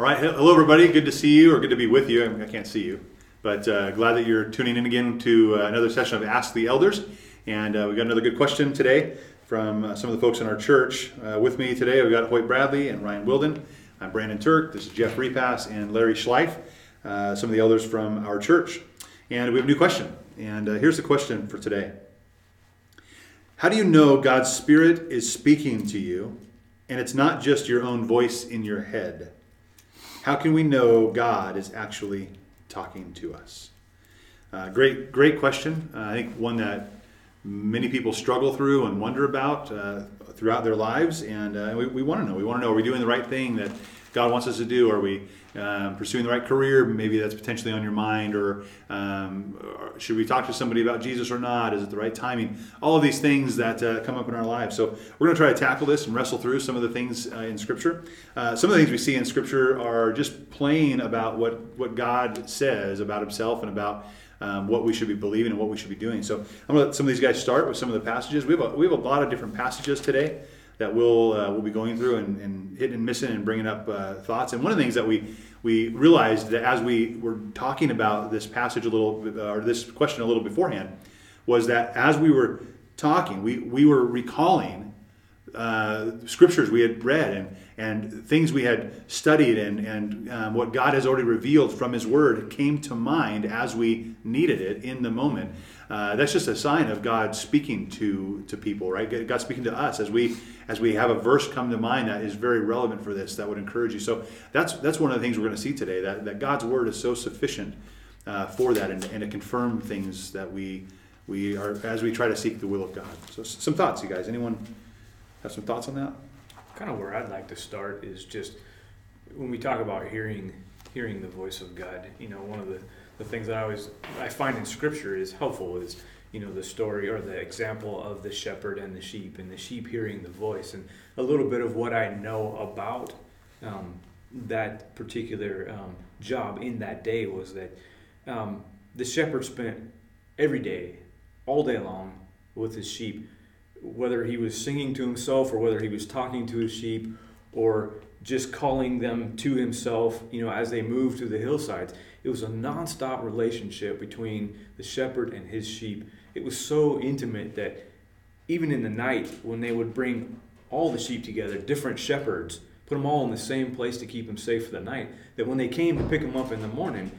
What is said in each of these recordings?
All right, hello everybody. Good to see you, or good to be with you. I, can't see you, but uh, glad that you're tuning in again to uh, another session of Ask the Elders. And uh, we got another good question today from uh, some of the folks in our church. Uh, with me today, we've got Hoyt Bradley and Ryan Wilden. I'm Brandon Turk. This is Jeff Repass and Larry Schleif, uh, some of the elders from our church. And we have a new question. And here's the question for today How do you know God's Spirit is speaking to you, and it's not just your own voice in your head? How can we know God is actually talking to us? Uh, great, great question. Uh, I think one that many people struggle through and wonder about uh, throughout their lives, and uh, we, we want to know. We want to know: Are we doing the right thing that God wants us to do? Are we um, pursuing the right career? Maybe that's potentially on your mind, or, um, or, should we talk to somebody about Jesus or not? Is it the right timing? All of these things that uh, come up in our lives. So we're going to try to tackle this and wrestle through some of the things uh, in Scripture. Uh, some of the things we see in Scripture are just plain about what what God says about Himself and about. Um, what we should be believing and what we should be doing. So I'm going to let some of these guys start with some of the passages. We have a, we have a lot of different passages today that we'll uh, we'll be going through and, and, hitting and missing and bringing up uh, thoughts. And one of the things that we we realized that as we were talking about this passage a little uh, or this question a little beforehand was that as we were talking, we we were recalling uh, scriptures we had read and and things we had studied and and um, what God has already revealed from His Word came to mind as we needed it in the moment uh, that's just a sign of God speaking to to people, right? God speaking to us as we as we have a verse come to mind that is very relevant for this that would encourage you. So that's that's one of the things we're going to see today. That that God's word is so sufficient uh, for that and, and to confirm things that we we are as we try to seek the will of God. So some thoughts, you guys. Anyone have some thoughts on that? Kind of where I'd like to start is just when we talk about hearing hearing the voice of God. You know, one of the the things that I always I find in Scripture is helpful is you know the story or the example of the shepherd and the sheep and the sheep hearing the voice and a little bit of what I know about um, that particular um, job in that day was that um, the shepherd spent every day, all day long, with his sheep, whether he was singing to himself or whether he was talking to his sheep or just calling them to himself, you know, as they moved through the hillsides. It was a nonstop relationship between the shepherd and his sheep. It was so intimate that even in the night, when they would bring all the sheep together, different shepherds, put them all in the same place to keep them safe for the night, that when they came to pick them up in the morning,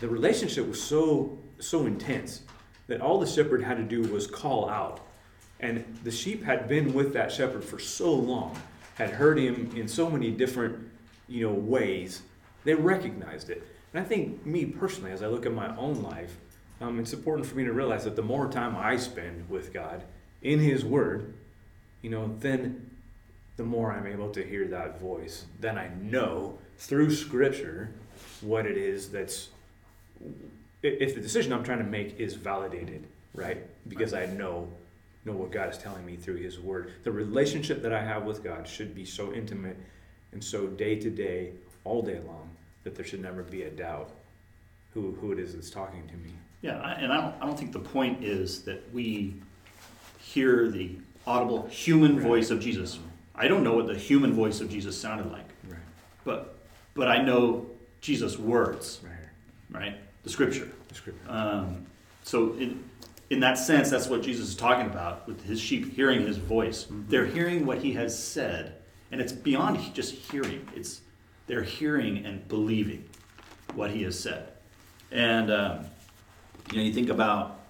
the relationship was so so intense that all the shepherd had to do was call out. And the sheep had been with that shepherd for so long, had heard him in so many different, you know, ways, they recognized it. And I think me personally, as I look at my own life, um, it's important for me to realize that the more time I spend with God in His Word, you know, then the more I'm able to hear that voice. Then I know through Scripture what it is that's, if the decision I'm trying to make is validated, right? Because I know know what God is telling me through His Word. The relationship that I have with God should be so intimate and so day to day, all day long, that there should never be a doubt who, who it is that's talking to me. Yeah, and I don't, I don't think the point is that we hear the audible human right. voice of Jesus. I don't know what the human voice of Jesus sounded like, right. but but I know Jesus' words, right? right? The Scripture. The Scripture. Um, so in in that sense, that's what Jesus is talking about with his sheep hearing his voice. Mm-hmm. They're hearing what he has said, and it's beyond just hearing. It's they're hearing and believing what he has said. And um, you know, you think about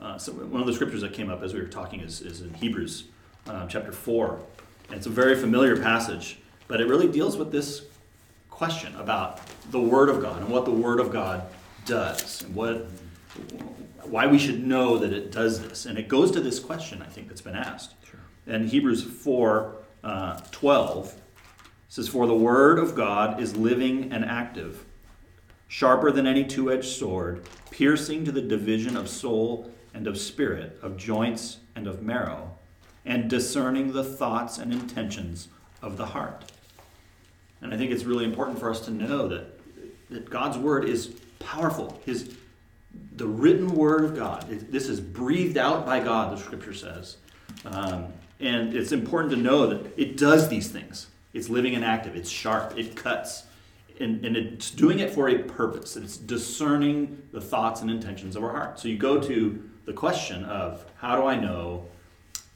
uh, so one of the scriptures that came up as we were talking is, is in Hebrews uh, chapter four, and it's a very familiar passage, but it really deals with this question about the Word of God and what the Word of God does and what why we should know that it does this. And it goes to this question I think that's been asked. Sure. And Hebrews 4 uh, 12 says, For the word of God is living and active, sharper than any two edged sword, piercing to the division of soul and of spirit, of joints and of marrow, and discerning the thoughts and intentions of the heart. And I think it's really important for us to know that, that God's word is powerful. His the written word of God. This is breathed out by God, the scripture says. Um, and it's important to know that it does these things. It's living and active. It's sharp. It cuts. and, and it's doing it for a purpose. It's discerning the thoughts and intentions of our heart. So you go to the question of how do I know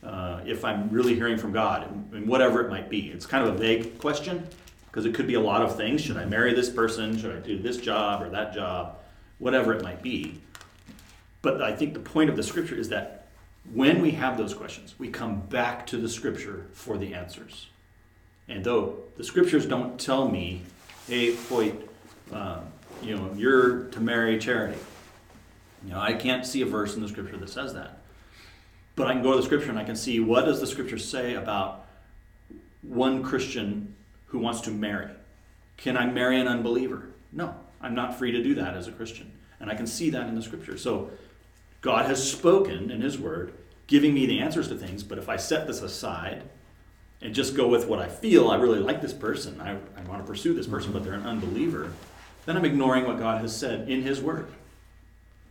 uh, if I'm really hearing from God, and, and whatever it might be. It's kind of a vague question because it could be a lot of things. Should I marry this person? Should I do this job or that job? Whatever it might be. But I think the point of the scripture is that when we have those questions, we come back to the scripture for the answers. And though the scriptures don't tell me, hey, Hoyt, uh, you know, you're to marry charity. You know, I can't see a verse in the scripture that says that. But I can go to the scripture and I can see what does the scripture say about one Christian who wants to marry. Can I marry an unbeliever? No, I'm not free to do that as a Christian. And I can see that in the scripture. So God has spoken in his word, giving me the answers to things, but if I set this aside and just go with what I feel, I really like this person, I, I want to pursue this person, but they're an unbeliever, then I'm ignoring what God has said in his word.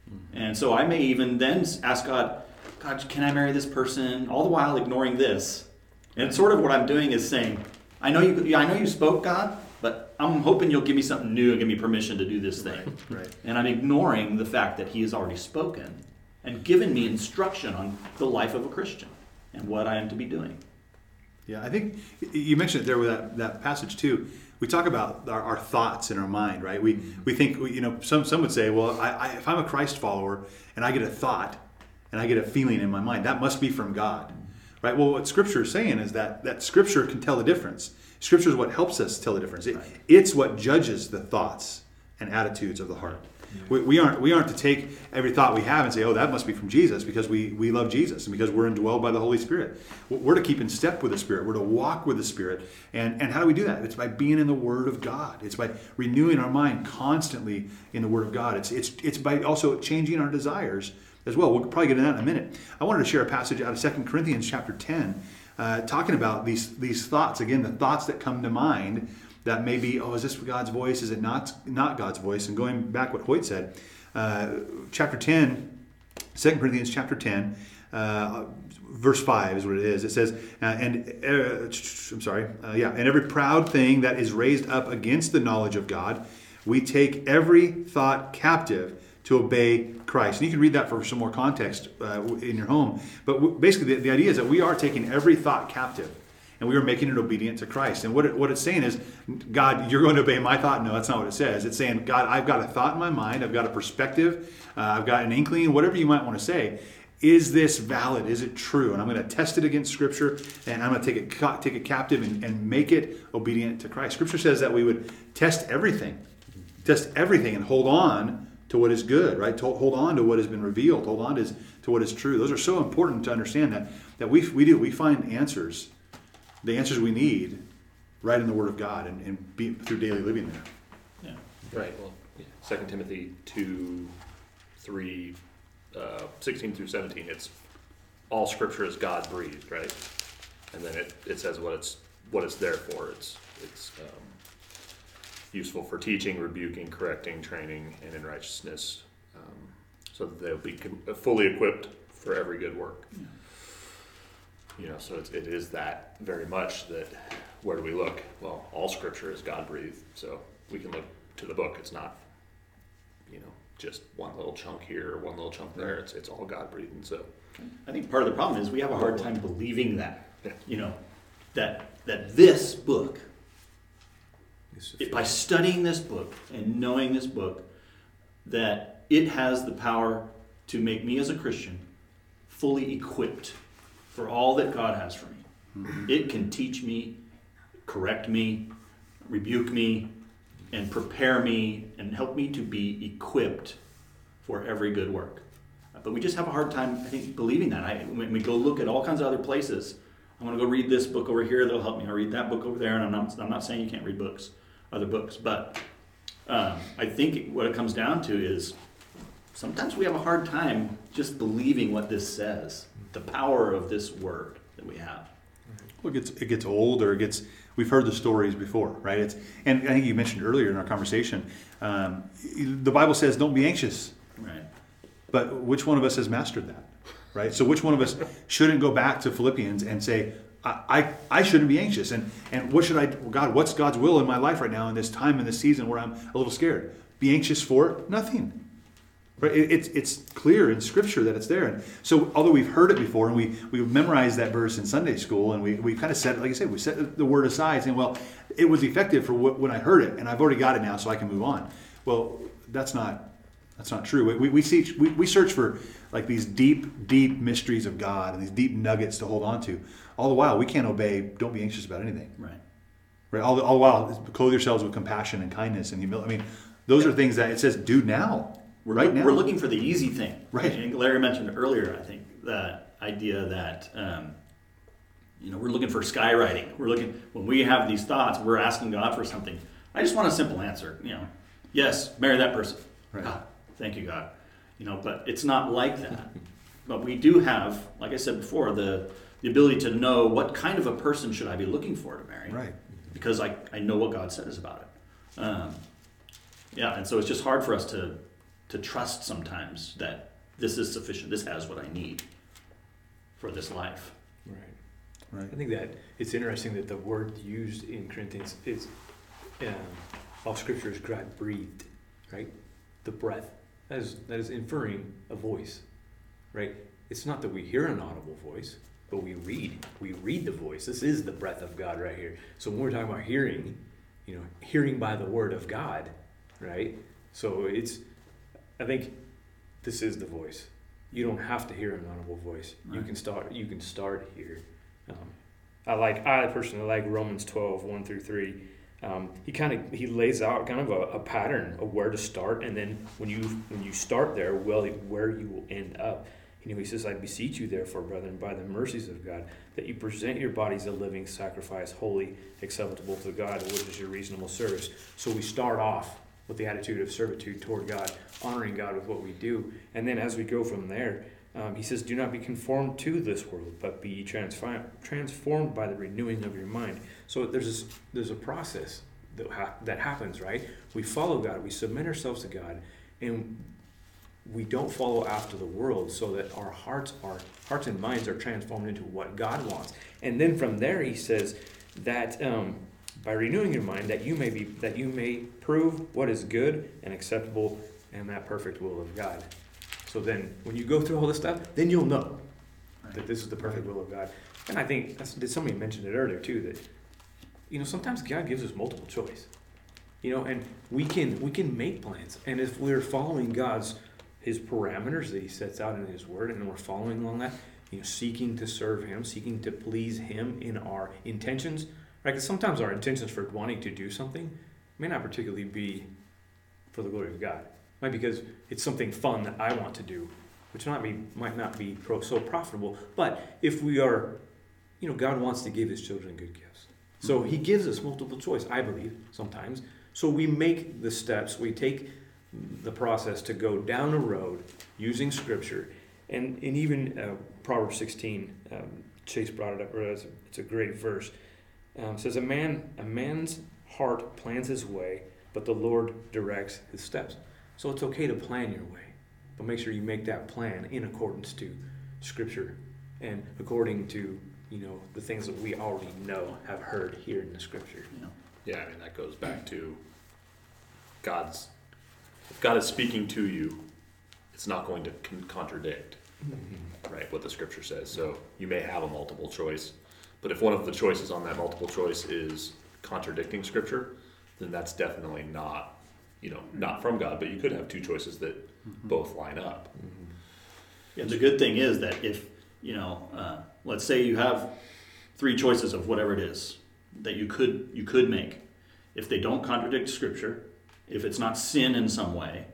Mm-hmm. And so I may even then ask God, God, can I marry this person? All the while ignoring this. And sort of what I'm doing is saying, I know you, I know you spoke, God, but I'm hoping you'll give me something new and give me permission to do this thing. Right. And I'm ignoring the fact that He has already spoken and given me instruction on the life of a Christian and what I am to be doing. Yeah, I think you mentioned it there with that, that passage too. We talk about our, our thoughts in our mind, right? We mm-hmm. we think you know some some would say, well, I, I, if I'm a Christ follower and I get a thought and I get a feeling in my mind, that must be from God, mm-hmm. right? Well, what Scripture is saying is that that Scripture can tell the difference. Scripture is what helps us tell the difference. It, It's what judges the thoughts and attitudes of the heart. We, we aren't we aren't to take every thought we have and say, oh, that must be from Jesus because we, we love Jesus and because we're indwelled by the Holy Spirit. We're to keep in step with the Spirit. We're to walk with the Spirit. And, and how do we do that? It's by being in the Word of God. It's by renewing our mind constantly in the Word of God. It's, it's, it's by also changing our desires as well. We'll probably get into that in a minute. I wanted to share a passage out of 2 Corinthians chapter 10, uh, talking about these, these thoughts. Again, the thoughts that come to mind that may be, oh, is this God's voice? Is it not not God's voice? And going back what Hoyt said, uh, chapter 10, 2 Corinthians chapter 10, uh, verse 5 is what it is. It says, uh, and uh, I'm sorry, uh, yeah, and every proud thing that is raised up against the knowledge of God, we take every thought captive to obey Christ. And you can read that for some more context uh, in your home. But w- basically, the, the idea is that we are taking every thought captive and we are making it obedient to Christ. And what, it, what it's saying is, God, you're going to obey my thought. No, that's not what it says. It's saying, God, I've got a thought in my mind, I've got a perspective, uh, I've got an inkling, whatever you might want to say. Is this valid? Is it true? And I'm going to test it against Scripture, and I'm going to take it take it captive and, and make it obedient to Christ. Scripture says that we would test everything, test everything, and hold on to what is good, right? Hold on to what has been revealed, hold on to, to what is true. Those are so important to understand that that we we do we find answers the answers we need right in the Word of God and, and be, through daily living there. Yeah. Right, well, Second Timothy two, three, uh, sixteen through seventeen, it's, all scripture is God breathed, right? And then it, it says what it's, what it's there for, it's, it's, um, useful for teaching, rebuking, correcting, training, and in righteousness, um, so that they'll be com- fully equipped for every good work. You know, so it's, it is that very much that, where do we look? Well, all scripture is God breathed, so we can look to the book, it's not, you know, just one little chunk here or one little chunk there, it's, it's all God breathed, and so. I think part of the problem is we have a hard time believing that. Yeah. You know, that that this book, it- by studying this book and knowing this book, that it has the power to make me as a Christian fully equipped for all that God has for me. It can teach me, correct me, rebuke me, and prepare me and help me to be equipped for every good work. But we just have a hard time, I think, believing that. I, when we go look at all kinds of other places, I'm going to go read this book over here that'll help me. I'll read that book over there, and I'm not, I'm not saying you can't read books, other books, but um, I think what it comes down to is sometimes we have a hard time just believing what this says, the power of this word that we have. Well, it gets it gets old, or it gets. We've heard the stories before, right? It's and I think you mentioned earlier in our conversation, um, the Bible says, "Don't be anxious." Right. But which one of us has mastered that, right? So which one of us shouldn't go back to Philippians and say, I, I, I shouldn't be anxious. And, and what should I, God, what's God's will in my life right now in this time, in this season where I'm a little scared? Be anxious for nothing. Right? It, it's, it's clear in Scripture that it's there. And so, although we've heard it before and we, we memorized that verse in Sunday school and we, we kind of set, like I said, we set the word aside saying, well, it was effective for what, when I heard it and I've already got it now so I can move on. Well, that's not, that's not true. We, we, see, we, we search for like these deep, deep mysteries of God and these deep nuggets to hold on to. All the while, we can't obey, don't be anxious about anything. Right. Right. All the, all the while, clothe yourselves with compassion and kindness and humility. I mean, those are things that it says do now. We're, right now. We're looking for the easy thing. Right. And Larry mentioned earlier, I think, that idea that, um, you know, we're looking for skywriting. We're looking, when we have these thoughts, we're asking God for something. I just want a simple answer. You know, yes, marry that person. Right. Ah, thank you, God. You know, but it's not like that. but we do have, like I said before, the, the ability to know what kind of a person should I be looking for to marry. Right. Because I, I know what God says about it. Um, yeah, and so it's just hard for us to to trust sometimes that this is sufficient. This has what I need for this life. Right. Right. I think that it's interesting that the word used in Corinthians is um, all Scripture is God breathed, right? The breath that is that is inferring a voice, right? It's not that we hear an audible voice, but we read. We read the voice. This is the breath of God right here. So when we're talking about hearing, you know, hearing by the word of God, right? So it's I think this is the voice. You don't have to hear an audible voice. You can start. You can start here. Um, I like. I personally like Romans 12, 1 through three. Um, he kind of he lays out kind of a, a pattern of where to start, and then when you when you start there, well, where you will end up. You know, he says, "I beseech you, therefore, brethren, by the mercies of God, that you present your bodies a living sacrifice, holy, acceptable to God, which is your reasonable service." So we start off with the attitude of servitude toward God, honoring God with what we do. And then as we go from there, um, he says, Do not be conformed to this world, but be transfi- transformed by the renewing of your mind. So there's, this, there's a process that, ha- that happens, right? We follow God, we submit ourselves to God, and we don't follow after the world so that our hearts our hearts and minds are transformed into what God wants. And then from there he says that um, by renewing your mind that you may be that you may prove what is good and acceptable and that perfect will of God. So then when you go through all this stuff, then you'll know that this is the perfect will of God. And I think that's, did somebody mention it earlier too that you know sometimes God gives us multiple choice. You know, and we can we can make plans. And if we're following God's his parameters that he sets out in his word and we're following along that, you know, seeking to serve him, seeking to please him in our intentions, right? Because sometimes our intentions for wanting to do something may not particularly be for the glory of God. It might be because it's something fun that I want to do, which might be might not be pro, so profitable. But if we are, you know, God wants to give His children good gifts, so He gives us multiple choice. I believe sometimes. So we make the steps. We take the process to go down a road using Scripture, and and even uh, Proverbs sixteen. Um, Chase brought it up. It's, a, it's a great verse. Um, says a man a man's heart plans his way, but the Lord directs his steps. So it's okay to plan your way, but make sure you make that plan in accordance to Scripture and according to you know the things that we already know, have heard here in the Scripture. You know. Yeah, I mean that goes back to God's. If God is speaking to you, it's not going to con- contradict, right, what the Scripture says. So you may have a multiple choice, but if one of the choices on that multiple choice is contradicting Scripture, then that's definitely not, you know, not from God. But you could have two choices that both line up. Yeah, the good thing is that if, you know, uh, let's say you have three choices of whatever it is that you could you could make. If they don't contradict scripture, if it's not sin in some way,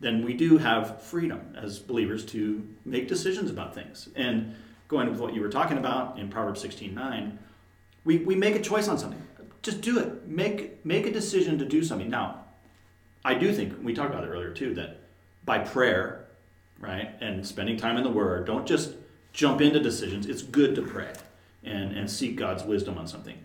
then we do have freedom as believers to make decisions about things. And going with what you were talking about in Proverbs 16:9, we, we make a choice on something. Just do it. Make make a decision to do something. Now, I do think we talked about it earlier too that by prayer, right, and spending time in the Word, don't just jump into decisions. It's good to pray and and seek God's wisdom on something.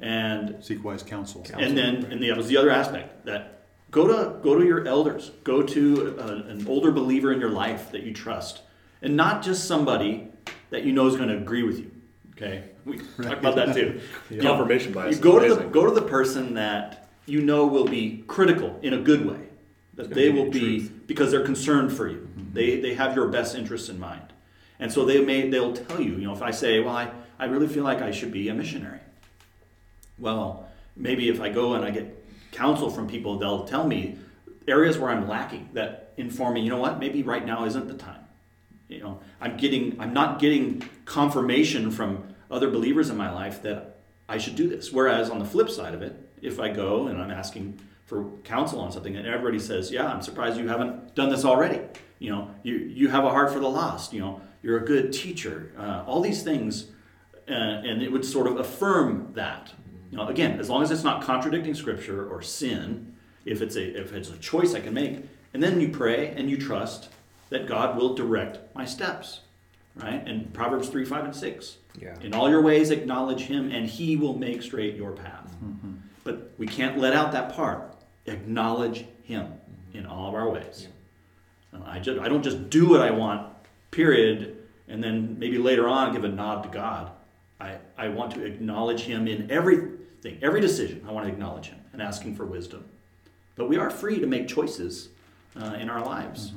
And Seek wise counsel. Counsel. and then and the, that was the other aspect that go to go to your elders, go to a, an older believer in your life that you trust, and not just somebody that you know is going to agree with you. Okay, we talk about that too. Know, Confirmation bias. You go to the go to the person that you know will be critical in a good way. That they will be truth. because they're concerned for you. Mm-hmm. They they have your best interests in mind, and so they may they'll tell you. You know, if I say, well, I I really feel like I should be a missionary. Well, maybe if I go and I get counsel from people, they'll tell me areas where I'm lacking that inform me. You know what? Maybe right now isn't the time. You know, I'm getting I'm not getting confirmation from other believers in my life that I should do this. Whereas on the flip side of it, if I go and I'm asking for counsel on something and everybody says, "Yeah, I'm surprised you haven't done this already." You know, you you have a heart for the lost. You know, you're a good teacher. Uh, all these things, uh, and it would sort of affirm that. You know, again, as long as it's not contradicting Scripture or sin, if it's a if it's a choice I can make, and then you pray and you trust that God will direct my steps, right? And Proverbs three, five, and six. Yeah. In all your ways, acknowledge Him, and He will make straight your path. But we can't let out that part. Acknowledge Him in all of our ways. Uh, I just I don't just do what I want, period, and then maybe later on give a nod to God. I, I want to acknowledge Him in everything, every decision. I want to acknowledge Him and ask Him for wisdom. But we are free to make choices uh, in our lives.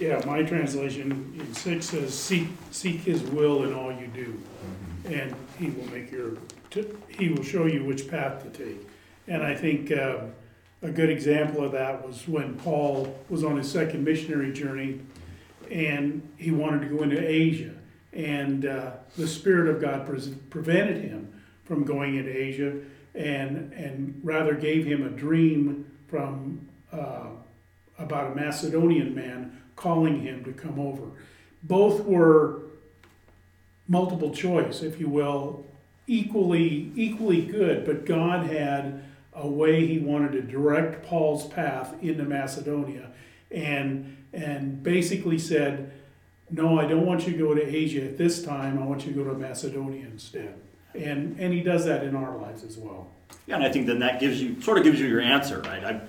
Yeah, my translation in six says, seek, seek his will in all you do. And he will make your, t- he will show you which path to take. And I think, um, a good example of that was when Paul was on his second missionary journey and he wanted to go into Asia. And, uh, the Spirit of God pres- prevented him from going into Asia and, and rather gave him a dream from, uh, about a Macedonian man calling him to come over. Both were multiple choice, if you will, equally equally good, but God had a way he wanted to direct Paul's path into Macedonia and and basically said, No, I don't want you to go to Asia at this time, I want you to go to Macedonia instead. And and he does that in our lives as well. Yeah, and I think then that gives you sort of gives you your answer, right? I,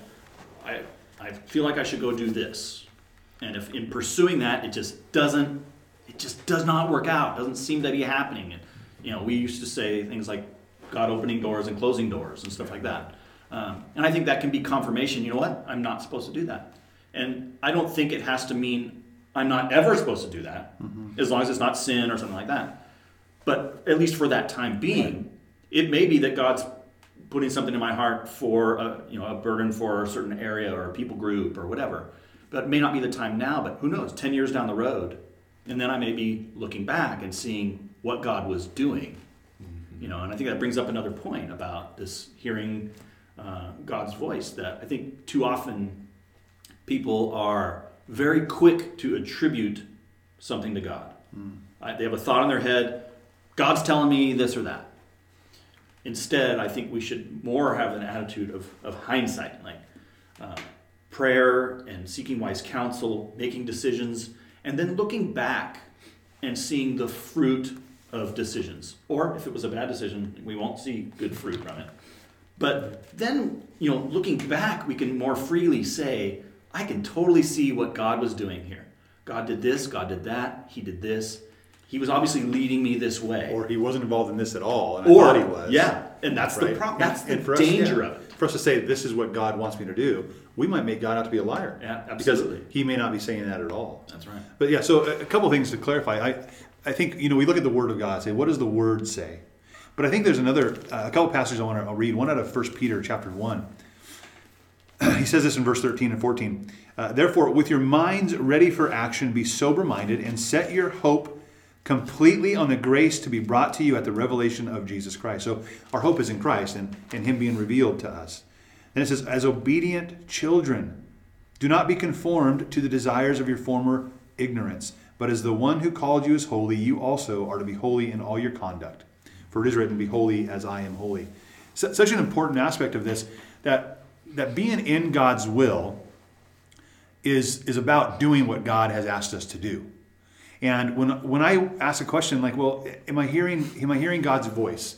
I, I feel like I should go do this, and if in pursuing that it just doesn't, it just does not work out. Doesn't seem to be happening. And you know, we used to say things like God opening doors and closing doors and stuff like that. Um, and I think that can be confirmation. You know what? I'm not supposed to do that. And I don't think it has to mean I'm not ever supposed to do that, as long as it's not sin or something like that. But at least for that time being, it may be that God's putting something in my heart for a, you know a burden for a certain area or a people group or whatever. But it may not be the time now, but who knows? Ten years down the road, and then I may be looking back and seeing what God was doing. You know, and I think that brings up another point about this hearing uh, God's voice. That I think too often people are very quick to attribute something to God. Uh, they have a thought in their head. God's telling me this or that. Instead, I think we should more have an attitude of, of hindsight, like uh, prayer and seeking wise counsel, making decisions, and then looking back and seeing the fruit of decisions. Or if it was a bad decision, we won't see good fruit from it. But then, you know, looking back, we can more freely say, I can totally see what God was doing here. God did this, God did that, He did this. He was obviously leading me this way. Or he wasn't involved in this at all, and I Or- thought he was. Yeah, and that's the problem. That's the And for us, danger yeah, of it. For us to say this is what God wants me to do, we might make God out to be a liar. Yeah, Because absolutely. he may not be saying that at all. That's right. But yeah, so a a couple things to clarify. I, I think you know we look at the Word of God, say what does the Word say? But I think there's another uh, a couple passages I want to I'll read. One out of 1 Peter chapter one. he says this in verse 13 and 14. Uh, Therefore, with your minds ready for action, be sober minded and set your hope completely on the grace to be brought to you at the revelation of Jesus Christ. So our hope is in Christ and, and Him being revealed to us. Then it says, as obedient children, do not be conformed to the desires of your former ignorance, but as the one who called you is holy, you also are to be holy in all your conduct. For it is written, Be holy as I am holy. So, such an important aspect of this that, that being in God's will is, is about doing what God has asked us to do. And when, when I ask a question like, well, am I hearing, am I hearing God's voice?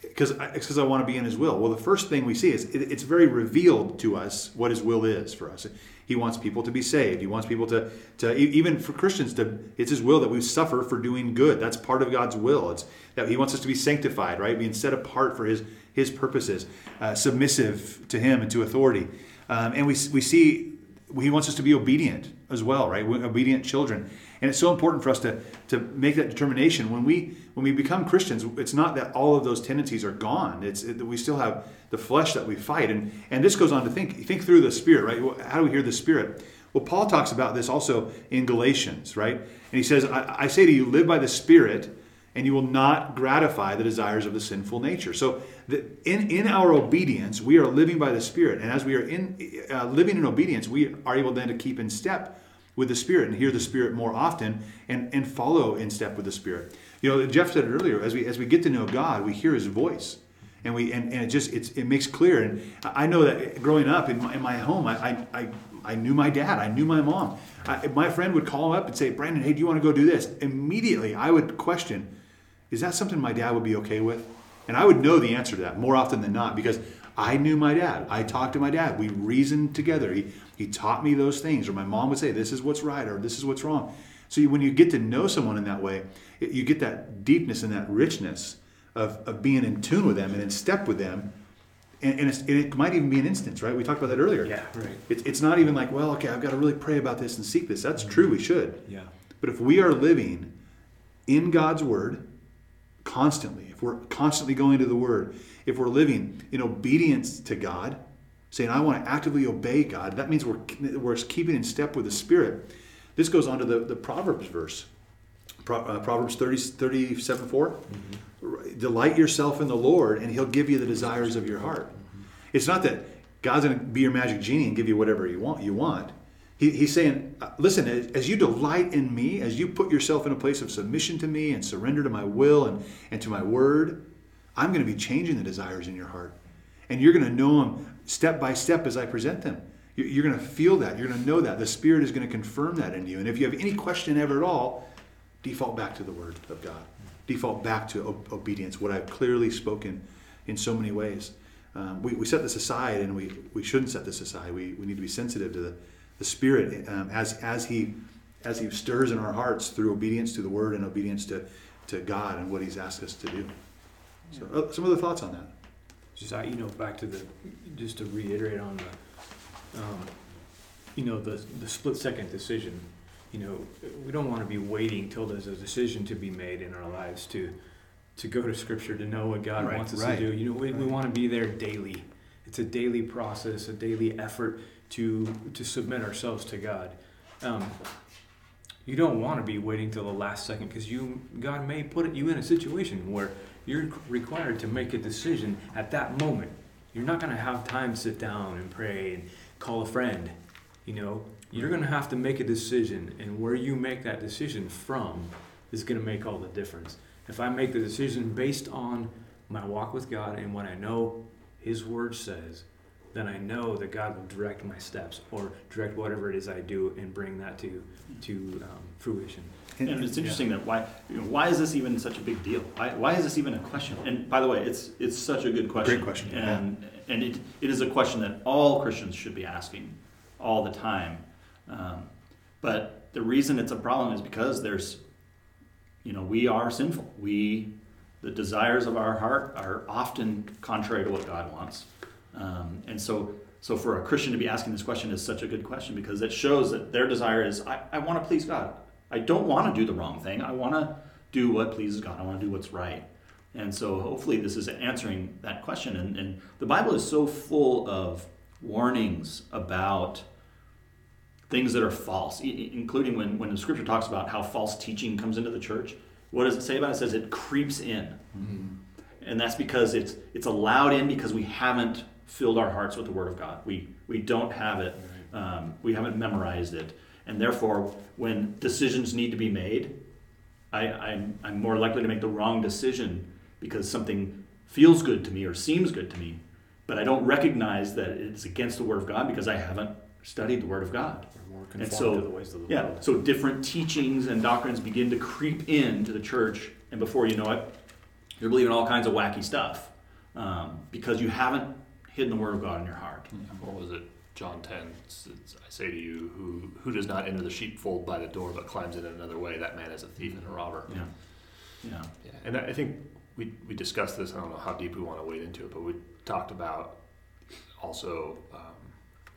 because because I, want to be in His will. Well, the first thing we see is it, it's very revealed to us what His will is for us. He wants people to be saved. He wants people to to even for Christians to. It's His will that we suffer for doing good. That's part of God's will. It's that He wants us to be sanctified, right? Being set apart for His His purposes, uh, submissive to Him and to authority. Um, and we we see He wants us to be obedient as well, right? We're obedient children. And it's so important for us to, to make that determination. When we when we become Christians, it's not that all of those tendencies are gone. It's that we still have the flesh that we fight. And and this goes on to think think through the Spirit, right? How do we hear the Spirit? Well, Paul talks about this also in Galatians, right? And he says, I, I say to you, live by the Spirit, and you will not gratify the desires of the sinful nature. So, the, in, in our obedience, we are living by the Spirit. And as we are in uh, living in obedience, we are able then to keep in step with the Spirit and hear the Spirit more often and, and follow in step with the Spirit. You know, Jeff said it earlier, as we as we get to know God, we hear his voice. And we and, and it just it's, it makes clear. And I know that growing up in my, in my home, I, I, I knew my dad, I knew my mom. I, my friend would call up and say, Brandon, hey, do you want to go do this? Immediately, I would question, is that something my dad would be okay with? And I would know the answer to that more often than not because I knew my dad. I talked to my dad. We reasoned together. He, he taught me those things. Or my mom would say, this is what's right or this is what's wrong. So you, when you get to know someone in that way, it, you get that deepness and that richness of, of being in tune with them and in step with them. And, and, and, it might even be an instance, right? We talked about that earlier. Yeah, right. It, it's not even like, well, okay, I've got to really pray about this and seek this. That's mm-hmm. true, we should. Yeah. But if we are living in God's Word constantly, if we're constantly going to the Word, if we're living in obedience to God, saying, I want to actively obey God, that means we're, we're keeping in step with the Spirit. This goes on to the, the Proverbs verse. Pro, uh, Proverbs 30, 37 4. Mm-hmm. Delight yourself in the Lord, and He'll give you the desires of your heart. Mm-hmm. It's not that God's going to be your magic genie and give you whatever you want. You want. He, he's saying, uh, listen, as, you delight in me, as you put yourself in a place of submission to me and surrender to my will and, and to my word, I'm going to be changing the desires in your heart. And you're going to know them step by step as I present them. You're going to feel that. You're going to know that. The Spirit is going to confirm that in you. And if you have any question ever at all, default back to the Word of God. Default back to obedience, what I've clearly spoken in so many ways. Um, we, we set this aside, and we, we shouldn't set this aside. We, we need to be sensitive to the, the Spirit um, as, as, he, as He stirs in our hearts through obedience to the Word and obedience to, to God and what He's asked us to do. So, uh, some other thoughts on that? Just you know, back to the just to reiterate on the, um, you know, the the split second decision. You know, we don't want to be waiting till there's a decision to be made in our lives to to go to Scripture to know what God right, wants us right. to do. You know, we, right. we want to be there daily. It's a daily process, a daily effort to to submit ourselves to God. Um, you don't want to be waiting till the last second because you God may put you in a situation where you're required to make a decision at that moment. You're not going to have time to sit down and pray and call a friend. You know, you're going to have to make a decision, and where you make that decision from is going to make all the difference. If I make the decision based on my walk with God and what I know His Word says, then I know that God will direct my steps or direct whatever it is I do and bring that to to um, fruition. And it's interesting yeah. that why you know, why is this even such a big deal? Why, why is this even a question? And by the way, it's it's such a good question. Great question. And yeah. and it, it is a question that all Christians should be asking all the time. Um, but the reason it's a problem is because there's you know we are sinful. We the desires of our heart are often contrary to what God wants. Um, and so so for a Christian to be asking this question is such a good question because it shows that their desire is I, I want to please God. I don't want to do the wrong thing. I want to do what pleases God. I want to do what's right. And so hopefully this is answering that question. And, and the Bible is so full of warnings about things that are false, including when, when the scripture talks about how false teaching comes into the church. What does it say about it? It says it creeps in. Mm-hmm. And that's because it's, it's allowed in because we haven't filled our hearts with the Word of God. We, we don't have it, um, we haven't memorized it. And therefore, when decisions need to be made, I, I'm, I'm more likely to make the wrong decision because something feels good to me or seems good to me, but I don't recognize that it's against the Word of God because I haven't studied the Word of God. and so, yeah, world. so different teachings and doctrines begin to creep into the church, and before you know it, you're believing all kinds of wacky stuff. um, because you haven't hidden the word of God in your heart. What was it? John 10. It's- it's, I say to you, who, who does not enter the sheepfold by the door but climbs in another way, that man is a thief and a robber. Yeah, yeah, Yeah, and I think we, we discussed this. I don't know how deep we want to wade into it, but we talked about also, um,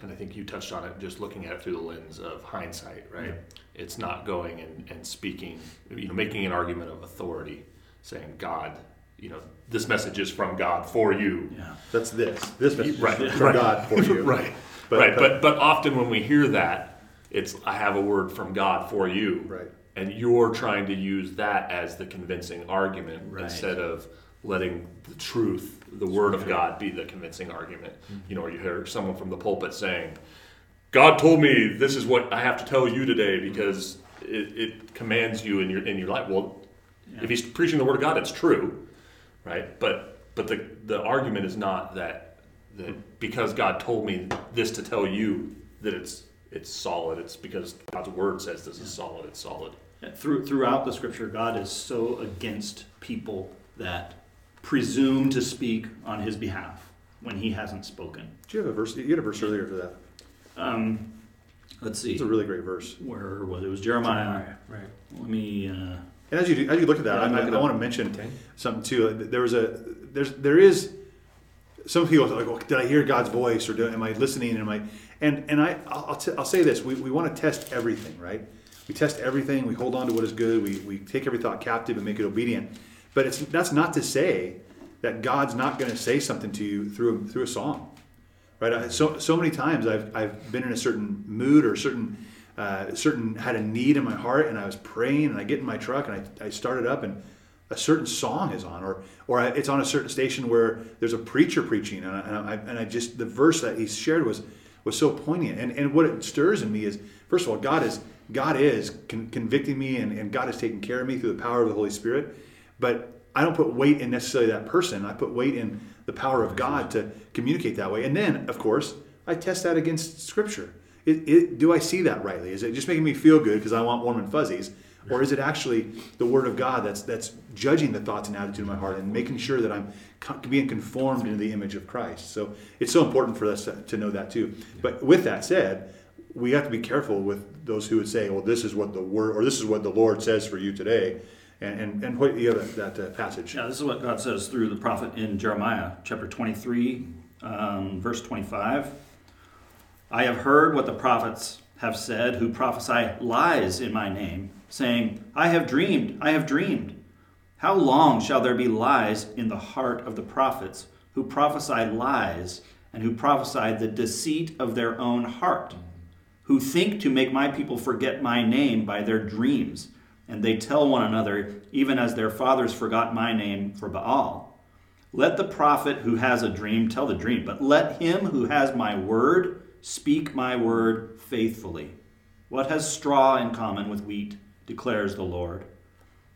and I think you touched on it, just looking at it through the lens of hindsight, right? It's not going and, and speaking, you know, making an argument of authority, saying, God, you know, this message is from God for you. yeah. That's this. This message Right, is from right. God for you. right, But- right. but- But, but often when we hear that, it's, I have a word from God for you. Right. And you're trying to use that as the convincing argument Right. instead of letting the truth, the word of God, be the convincing argument. Mm-hmm. You know, or you hear someone from the pulpit saying, God told me this is what I have to tell you today mm-hmm. because it, it commands you in your in your life. Well, if he's preaching the word of God, it's true, right? But but the the argument is not that that because God told me this to tell you that it's it's solid. It's because God's word says this is solid. It's solid. Through, throughout the scripture, God is so against people that presume to speak on his behalf when he hasn't spoken. Do you have a verse? You had a verse earlier for that. Um, let's see. It's a really great verse. Where was it? It was Jeremiah. Right. Let me. Uh, And as you do, as you look at that, Yeah, I'm, I'm I, want to mention something too. There was a there's there is some people are like, well, did I hear God's voice or do, am I listening? Am I and and I I'll, I'll, t- I'll say this: we, we want to test everything, right? We test everything. We hold on to what is good. We, we take every thought captive and make it obedient. But it's that's not to say that God's not going to say something to you through through a song, right? I, so so many times I've I've been in a certain mood or a certain uh, certain had a need in my heart, and I was praying, and I get in my truck and I I started up and a certain song is on, or or I- it's on a certain station where there's a preacher preaching, and I, and I, and I just the verse that he shared was was so poignant, and and what it stirs in me is first of all God is God is con- convicting me, and, and God is taking care of me through the power of the Holy Spirit, but I don't put weight in necessarily that person. I put weight in the power of God to communicate that way, and then of course I test that against Scripture. It, it, do I see that rightly? Is it just making me feel good because I want warm and fuzzies? Or is it actually the Word of God that's that's judging the thoughts and attitude of my heart and making sure that I'm co- being conformed into the image of Christ? So it's so important for us to, to know that too. But with that said, we have to be careful with those who would say, "Well, this is what the Word or this is what the Lord says for you today," and and, and what you have that, that uh, passage. Yeah, this is what God says through the prophet in Jeremiah chapter 23, um, verse 25. I have heard what the prophets have said who prophesy lies in my name, saying, I have dreamed, I have dreamed. How long shall there be lies in the heart of the prophets who prophesy lies and who prophesy the deceit of their own heart? who think to make my people forget my name by their dreams, and they tell one another, even as their fathers forgot my name for Baal. Let the prophet who has a dream tell the dream, but let him who has my word speak my word faithfully. What has straw in common with wheat, declares the Lord?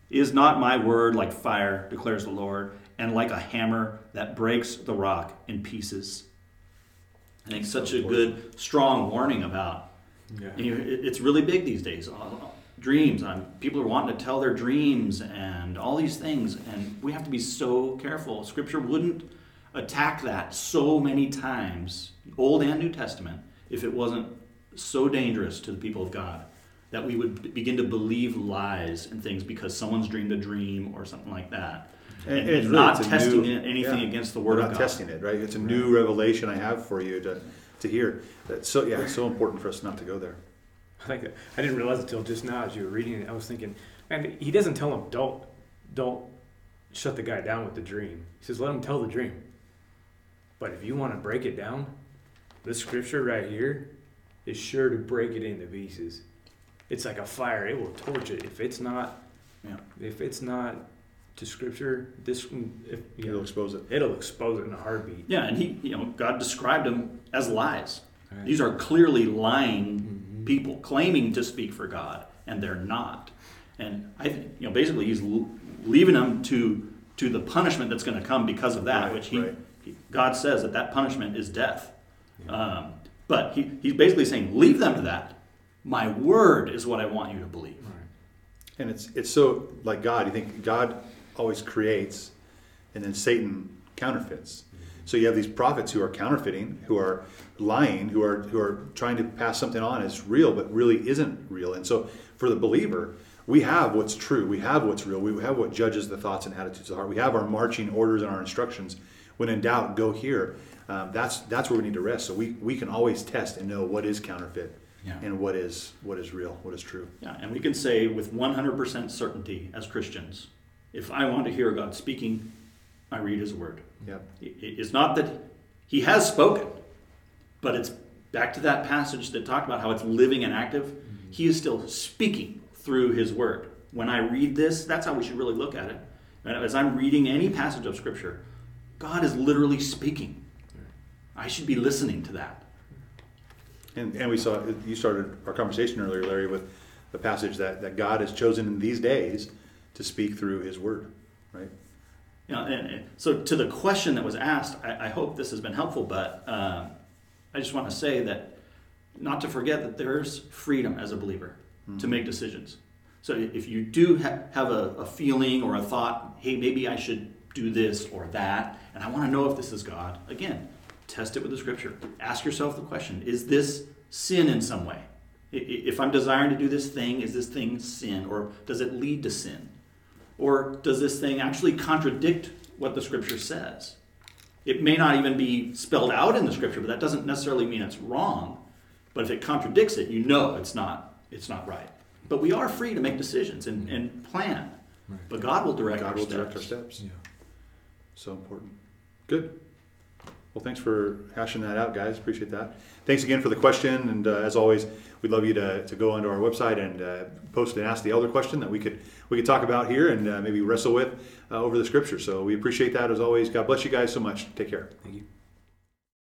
Is not my word like fire, declares the Lord, and like a hammer that breaks the rock in pieces? I think such a good, strong warning about Yeah. it's really big these days. Uh, Dreams. Um, people are wanting to tell their dreams and all these things, and we have to be so careful. Scripture wouldn't attack that so many times, Old and New Testament, if it wasn't so dangerous to the people of God that we would b- begin to believe lies and things because someone's dreamed a dream or something like that, and, And it's and really- not it's testing new- it, anything yeah. against the Word not of God. Not testing it, right? It's a new revelation I have for you to to hear. That's so yeah, it's so important for us not to go there. I think that, I didn't realize it till just now as you were reading it. I was thinking, man, he doesn't tell him don't don't shut the guy down with the dream. He says let him tell the dream. But if you want to break it down, this scripture right here is sure to break it into pieces. It's like a fire; it will torch it. If it's not, Yeah. if it's not to scripture, this if you It'll know, expose it. it'll expose it in a heartbeat. Yeah, and he, you know, God described them as lies. Right. These are clearly lying Mhm. people claiming to speak for God, and they're not. And I, think, you know, basically he's leaving them to to the punishment that's going to come because of that, Right, which he, right. he- God says that that punishment is death. Um, but he, he's basically saying, leave them to that. My word is what I want you to believe. And it's it's so like God. You think God always creates, and then Satan counterfeits. So you have these prophets who are counterfeiting, who are lying, who are who are trying to pass something on as real, but really isn't real. And so for the believer, we have what's true, we have what's real, we have what judges the thoughts and attitudes of the heart. We have our marching orders and our instructions. When in doubt, go here. Um, that's that's where we need to rest. So we, we can always test and know what is counterfeit Yeah. and what is what is real, what is true. Yeah, and we can say with 100% certainty as Christians, if I want to hear God speaking, I read His Word. Yep. It's not that He has spoken, but it's back to that passage that talked about how it's living and active. He is still speaking through His Word. When I read this, that's how we should really look at it. And As I'm reading any passage of Scripture, God is literally speaking. I should be listening to that. And, and we saw, you started our conversation earlier, Larry, with the passage that, that God has chosen in these days to speak through his word, right? You know, and, and so to the question that was asked, I, I hope this has been helpful, but um, I just want to say that not to forget that there's freedom as a believer to make decisions. So if you do ha- have a, a feeling or a thought, hey, maybe I should do this or that, and I want to know if this is God, again, test it with the scripture. Ask yourself the question is this sin in some way? I- i- If I'm desiring to do this thing, is this thing sin or does it lead to sin? Or does this thing actually contradict what the scripture says? It may not even be spelled out in the scripture, but that doesn't necessarily mean it's wrong. But if it contradicts it, you know it's not it's not right. But we are free to make decisions and, and plan. But God will direct God our will steps. direct our steps. Yeah. So important. Good. Well, thanks for hashing that out, guys. Appreciate that. Thanks again for the question. And uh, as always, we'd love you to, to go onto our website and uh, post and ask the elder question that we could we could talk about here and uh, maybe wrestle with uh, over the scripture. So we appreciate that as always. God bless you guys so much. Take care. Thank you.